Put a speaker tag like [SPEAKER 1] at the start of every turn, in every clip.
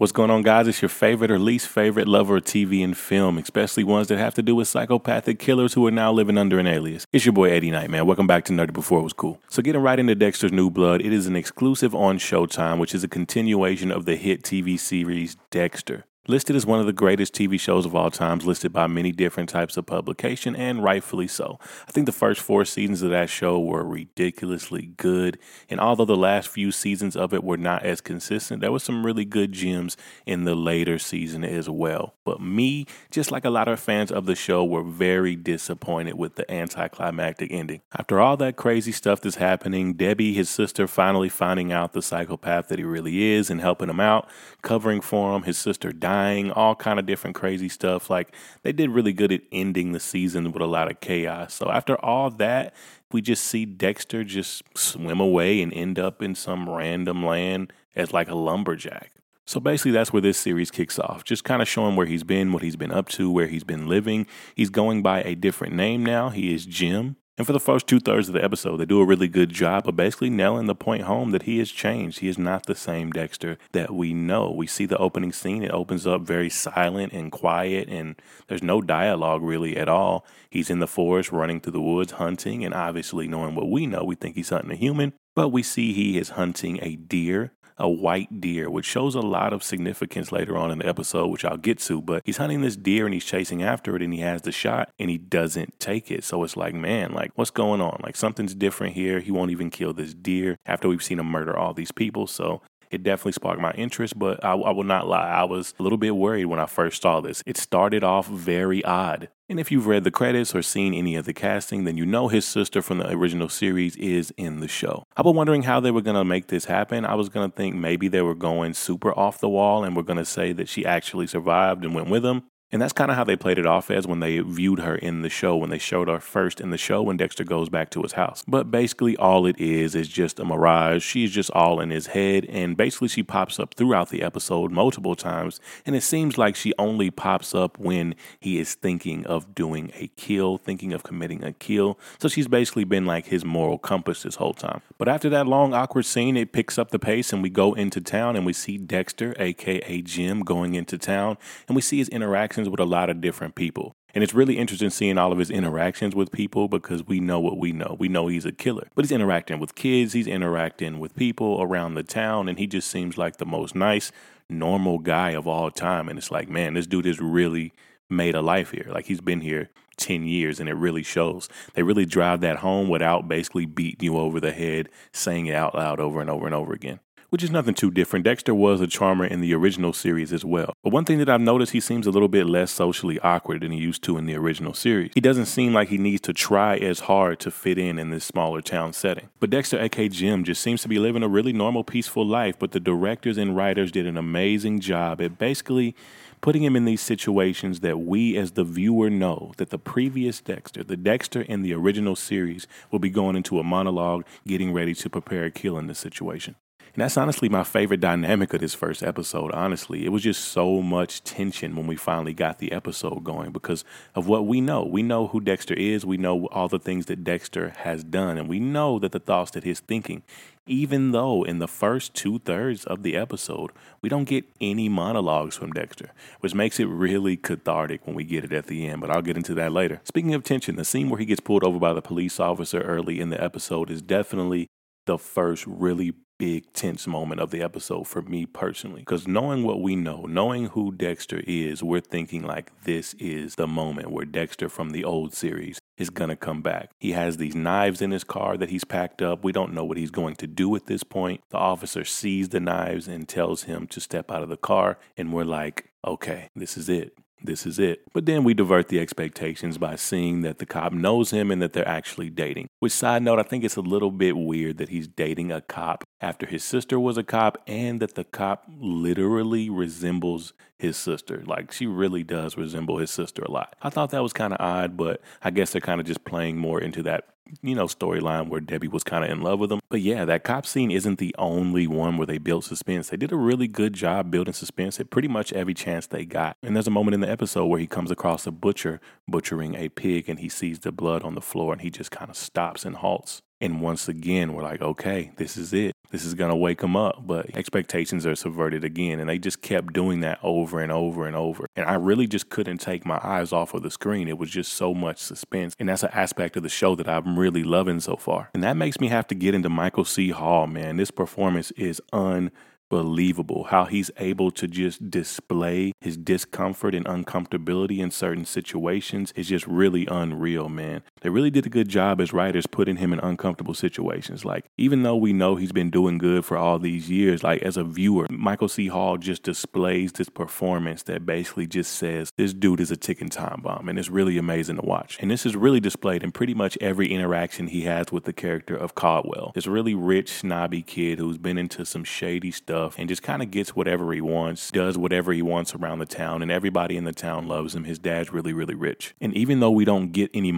[SPEAKER 1] What's going on, guys? It's your favorite or least favorite lover of TV and film, especially ones that have to do with psychopathic killers who are now living under an alias. It's your boy Eddie Knight, man. Welcome back to Nerdy Before It Was Cool. So, getting right into Dexter's New Blood, it is an exclusive on Showtime, which is a continuation of the hit TV series Dexter. Listed as one of the greatest TV shows of all times, listed by many different types of publication, and rightfully so. I think the first four seasons of that show were ridiculously good, and although the last few seasons of it were not as consistent, there were some really good gems in the later season as well. But me, just like a lot of fans of the show, were very disappointed with the anticlimactic ending. After all that crazy stuff that's happening, Debbie, his sister, finally finding out the psychopath that he really is and helping him out, covering for him, his sister dying dying, all kind of different crazy stuff. Like they did really good at ending the season with a lot of chaos. So after all that, we just see Dexter just swim away and end up in some random land as like a lumberjack. So basically, that's where this series kicks off. Just kind of showing where he's been, what he's been up to, where he's been living. He's going by a different name now. He is Jim. And for the first two thirds of the episode, they do a really good job of basically nailing the point home that he has changed. He is not the same Dexter that we know. We see the opening scene, it opens up very silent and quiet, and there's no dialogue really at all. He's in the forest, running through the woods, hunting, and obviously knowing what we know, we think he's hunting a human. But we see he is hunting a deer a white deer, which shows a lot of significance later on in the episode, which I'll get to. But he's hunting this deer and he's chasing after it and he has the shot and he doesn't take it. So it's like, man, like what's going on? Like something's different here. He won't even kill this deer after we've seen him murder all these people. So it definitely sparked my interest, but I, I, will not lie. I was a little bit worried when I first saw this. It started off very odd. And if you've read the credits or seen any of the casting, then you know his sister from the original series is in the show. I was wondering how they were going to make this happen. I was going to think maybe they were going super off the wall and were going to say that she actually survived and went with him. And that's kind of how they played it off as when they viewed her in the show, when they showed her first in the show when Dexter goes back to his house. But basically, all it is is just a mirage. She's just all in his head. And basically, she pops up throughout the episode multiple times. And it seems like she only pops up when he is thinking of doing a kill, thinking of committing a kill. So she's basically been like his moral compass this whole time. But after that long, awkward scene, it picks up the pace and we go into town and we see Dexter, aka Jim, going into town. And we see his interaction interactions with a lot of different people. And it's really interesting seeing all of his interactions with people because we know what we know. We know he's a killer, but he's interacting with kids, he's interacting with people around the town, and he just seems like the most nice, normal guy of all time. And it's like, man, this dude has really made a life here. Like he's been here 10 years and it really shows. They really drive that home without basically beating you over the head, saying it out loud over and over and over again which is nothing too different. Dexter was a charmer in the original series as well. But one thing that I've noticed, he seems a little bit less socially awkward than he used to in the original series. He doesn't seem like he needs to try as hard to fit in in this smaller town setting. But Dexter, aka Jim, just seems to be living a really normal, peaceful life. But the directors and writers did an amazing job at basically putting him in these situations that we as the viewer know that the previous Dexter, the Dexter in the original series, will be going into a monologue, getting ready to prepare a kill in this situation. And that's honestly my favorite dynamic of this first episode. Honestly, it was just so much tension when we finally got the episode going because of what we know. We know who Dexter is, we know all the things that Dexter has done, and we know that the thoughts that he's thinking. Even though in the first two thirds of the episode, we don't get any monologues from Dexter, which makes it really cathartic when we get it at the end, but I'll get into that later. Speaking of tension, the scene where he gets pulled over by the police officer early in the episode is definitely the first really big tense moment of the episode for me personally. Because knowing what we know, knowing who Dexter is, we're thinking like this is the moment where Dexter from the old series is going to come back. He has these knives in his car that he's packed up. We don't know what he's going to do at this point. The officer sees the knives and tells him to step out of the car. And we're like, okay, this is it this is it. But then we divert the expectations by seeing that the cop knows him and that they're actually dating. Which, side note, I think it's a little bit weird that he's dating a cop after his sister was a cop and that the cop literally resembles his sister. Like, she really does resemble his sister a lot. I thought that was kind of odd, but I guess they're kind of just playing more into that you know, storyline where Debbie was kind of in love with him. But yeah, that cop scene isn't the only one where they built suspense. They did a really good job building suspense at pretty much every chance they got. And there's a moment in the episode where he comes across a butcher butchering a pig and he sees the blood on the floor and he just kind of stops and halts. And once again, we're like, okay, this is it. This is going to wake him up. But expectations are subverted again. And they just kept doing that over and over and over. And I really just couldn't take my eyes off of the screen. It was just so much suspense. And that's an aspect of the show that I'm really loving so far. And that makes me have to get into Michael C. Hall, man. This performance is un believable how he's able to just display his discomfort and uncomfortability in certain situations is just really unreal, man. They really did a good job as writers putting him in uncomfortable situations. Like, even though we know he's been doing good for all these years, like as a viewer, Michael C. Hall just displays this performance that basically just says this dude is a ticking time bomb, and it's really amazing to watch. And this is really displayed in pretty much every interaction he has with the character of Caldwell. This really rich, snobby kid who's been into some shady stuff and just kind of gets whatever he wants, does whatever he wants around the town, and everybody in the town loves him. His dad's really, really rich. And even though we don't get any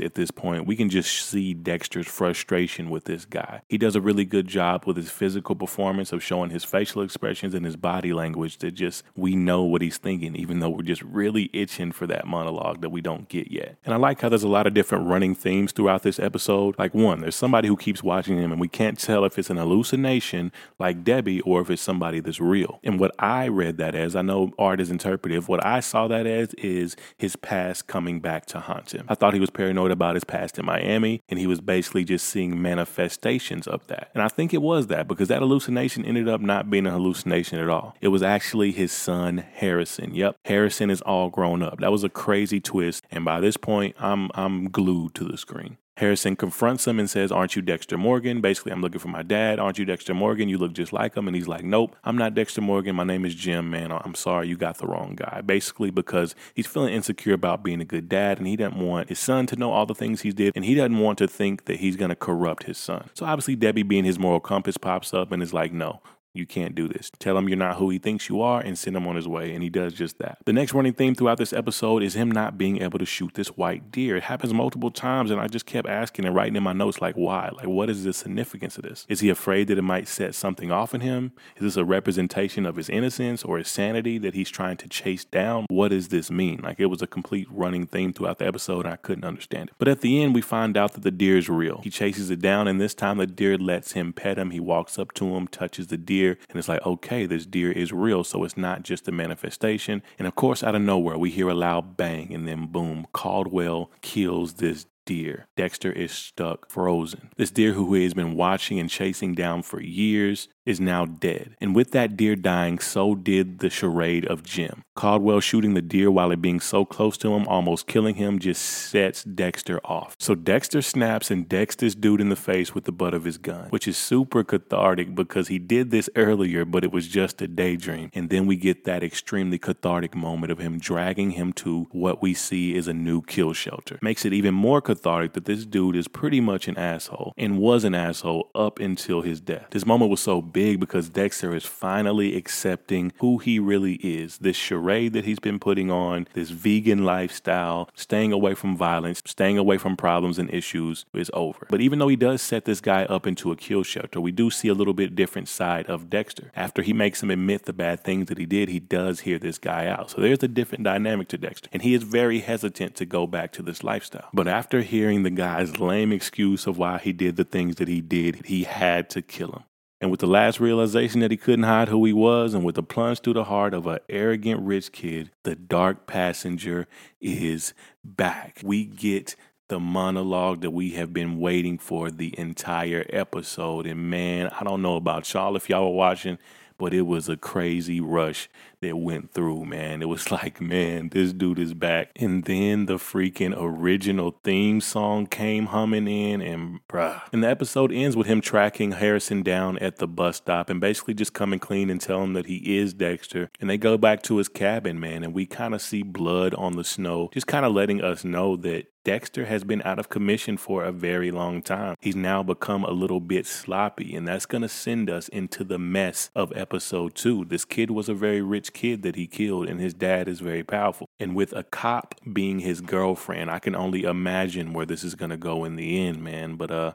[SPEAKER 1] at this point, we can just see Dexter's frustration with this guy. He does a really good job with his physical performance of showing his facial expressions and his body language that just we know what he's thinking, even though we're just really itching for that monologue that we don't get yet. And I like how there's a lot of different running themes throughout this episode. Like, one, there's somebody who keeps watching him, and we can't tell if it's an hallucination like Debbie or if it's somebody that's real. And what I read that as, I know art is interpretive, what I saw that as is his past coming back to haunt him. I thought he was paranoid about his past in Miami, and he was basically just seeing manifestations of that. And I think it was that because that hallucination ended up not being a hallucination at all. It was actually his son, Harrison. Yep, Harrison is all grown up. That was a crazy twist. And by this point, I'm I'm glued to the screen. Harrison confronts him and says, Aren't you Dexter Morgan? Basically, I'm looking for my dad. Aren't you Dexter Morgan? You look just like him. And he's like, Nope, I'm not Dexter Morgan. My name is Jim, man. I'm sorry, you got the wrong guy. Basically, because he's feeling insecure about being a good dad and he doesn't want his son to know all the things he did and he doesn't want to think that he's going to corrupt his son. So obviously, Debbie, being his moral compass, pops up and is like, No, you can't do this. Tell him you're not who he thinks you are and send him on his way. And he does just that. The next running theme throughout this episode is him not being able to shoot this white deer. It happens multiple times. And I just kept asking and writing in my notes, like, why? Like, what is the significance of this? Is he afraid that it might set something off in him? Is this a representation of his innocence or his sanity that he's trying to chase down? What does this mean? Like, it was a complete running theme throughout the episode. And I couldn't understand it. But at the end, we find out that the deer is real. He chases it down, and this time the deer lets him pet him. He walks up to him, touches the deer deer. And it's like, okay, this deer is real. So it's not just a manifestation. And of course, out of nowhere, we hear a loud bang and then boom, Caldwell kills this deer. Dexter is stuck frozen. This deer who he has been watching and chasing down for years is now dead. And with that deer dying, so did the charade of Jim. Caldwell shooting the deer while it being so close to him, almost killing him, just sets Dexter off. So Dexter snaps and decks this dude in the face with the butt of his gun, which is super cathartic because he did this earlier, but it was just a daydream. And then we get that extremely cathartic moment of him dragging him to what we see is a new kill shelter. Makes it even more cathartic that this dude is pretty much an asshole and was an asshole up until his death. This moment was so big because Dexter is finally accepting who he really is. This charade that he's been putting on, this vegan lifestyle, staying away from violence, staying away from problems and issues is over. But even though he does set this guy up into a kill shelter, we do see a little bit different side of Dexter. After he makes him admit the bad things that he did, he does hear this guy out. So there's a different dynamic to Dexter. And he is very hesitant to go back to this lifestyle. But after hearing the guy's lame excuse of why he did the things that he did, he had to kill him. And with the last realization that he couldn't hide who he was, and with a plunge through the heart of an arrogant rich kid, the dark passenger is back. We get the monologue that we have been waiting for the entire episode. And man, I don't know about y'all if y'all were watching, but it was a crazy rush that went through, man. It was like, man, this dude is back. And then the freaking original theme song came humming in, and bruh. And the episode ends with him tracking Harrison down at the bus stop and basically just coming clean and telling him that he is Dexter. And they go back to his cabin, man, and we kind of see blood on the snow, just kind of letting us know that Dexter has been out of commission for a very long time. He's now become a little bit sloppy, and that's going to send us into the mess of episode two. This kid was a very rich kid that he killed, and his dad is very powerful. And with a cop being his girlfriend, I can only imagine where this is going to go in the end, man. But, uh,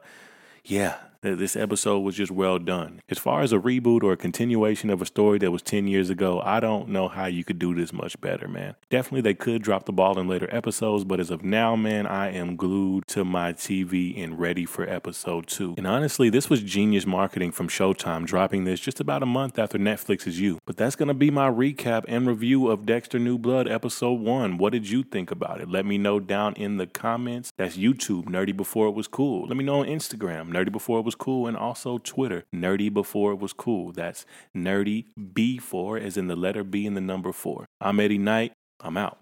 [SPEAKER 1] yeah, This episode was just well done. As far as a reboot or a continuation of a story that was 10 years ago, I don't know how you could do this much better, man. Definitely they could drop the ball in later episodes, but as of now, man, I am glued to my TV and ready for episode two. And honestly, this was genius marketing from Showtime dropping this just about a month after Netflix's You. But that's going to be my recap and review of Dexter New Blood episode one. What did you think about it? Let me know down in the comments. That's YouTube, Nerdy Before It Was Cool. Let me know on Instagram, Nerdy Before It Was Cool, and also Twitter, Nerdy Before It Was Cool. That's Nerdy B4, as in the letter B and the number four. I'm Eddie Knight. I'm out.